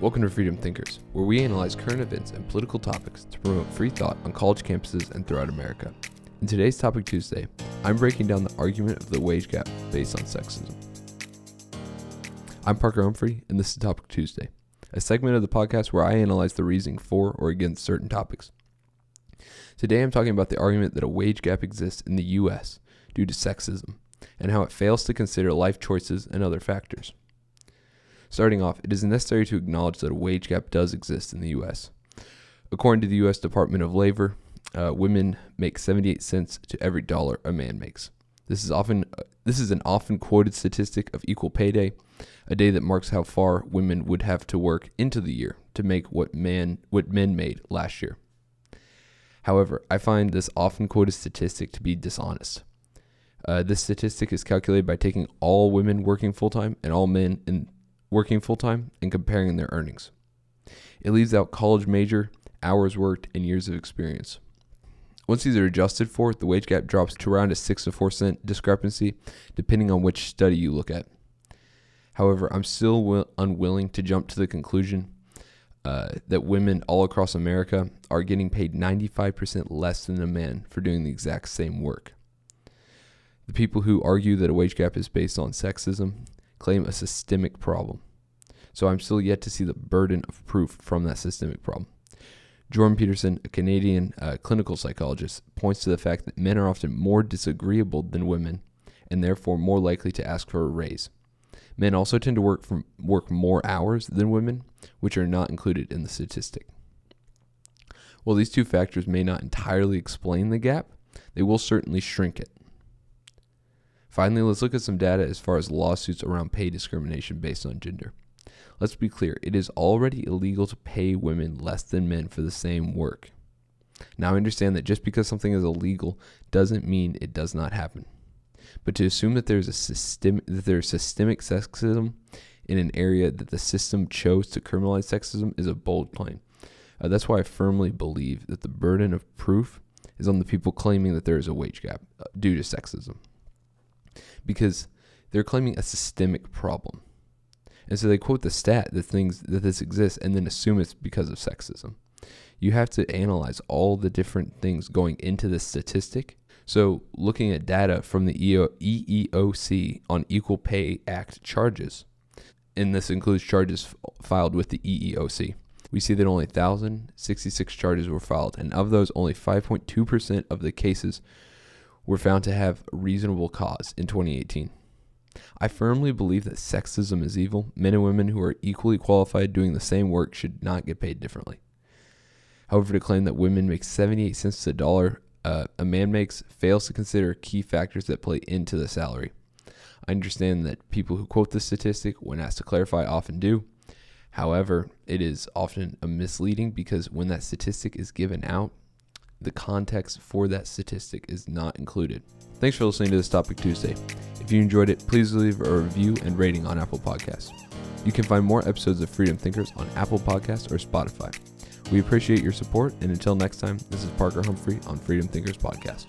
Welcome to Freedom Thinkers, where we analyze current events and political topics to promote free thought on college campuses and throughout America. In today's Topic Tuesday, I'm breaking down the argument of the wage gap based on sexism. I'm Parker Humphrey, and this is Topic Tuesday, a segment of the podcast where I analyze the reasoning for or against certain topics. Today I'm talking about the argument that a wage gap exists in the U.S. due to sexism, and how it fails to consider life choices and other factors. Starting off, it is necessary to acknowledge that a wage gap does exist in the U.S. According to the U.S. Department of Labor, uh, women make 78 cents to every dollar a man makes. This is often uh, this is an often quoted statistic of equal pay day, a day that marks how far women would have to work into the year to make what man what men made last year. However, I find this often quoted statistic to be dishonest. Uh, this statistic is calculated by taking all women working full time and all men in working full time and comparing their earnings. It leaves out college major, hours worked, and years of experience. Once these are adjusted for, the wage gap drops to around a 6 to 4 cent discrepancy, depending on which study you look at. However, I'm still will- unwilling to jump to the conclusion uh, that women all across America are getting paid 95% less than a man for doing the exact same work. The people who argue that a wage gap is based on sexism claim a systemic problem. So I'm still yet to see the burden of proof from that systemic problem. Jordan Peterson, a Canadian uh, clinical psychologist, points to the fact that men are often more disagreeable than women and therefore more likely to ask for a raise. Men also tend to work from work more hours than women, which are not included in the statistic. While these two factors may not entirely explain the gap, they will certainly shrink it. Finally, let's look at some data as far as lawsuits around pay discrimination based on gender. Let's be clear, it is already illegal to pay women less than men for the same work. Now, I understand that just because something is illegal doesn't mean it does not happen. But to assume that there's a system that there's systemic sexism in an area that the system chose to criminalize sexism is a bold claim. Uh, that's why I firmly believe that the burden of proof is on the people claiming that there is a wage gap uh, due to sexism because they're claiming a systemic problem. And so they quote the stat that things that this exists and then assume it's because of sexism. You have to analyze all the different things going into the statistic. So, looking at data from the EEOC on Equal Pay Act charges, and this includes charges filed with the EEOC, we see that only 1,066 charges were filed, and of those, only 5.2% of the cases were found to have reasonable cause in 2018. I firmly believe that sexism is evil. Men and women who are equally qualified doing the same work should not get paid differently. However, to claim that women make 78 cents to a dollar uh, a man makes fails to consider key factors that play into the salary. I understand that people who quote this statistic, when asked to clarify, often do. However, it is often a misleading because when that statistic is given out, the context for that statistic is not included. Thanks for listening to this Topic Tuesday. If you enjoyed it, please leave a review and rating on Apple Podcasts. You can find more episodes of Freedom Thinkers on Apple Podcasts or Spotify. We appreciate your support, and until next time, this is Parker Humphrey on Freedom Thinkers Podcast.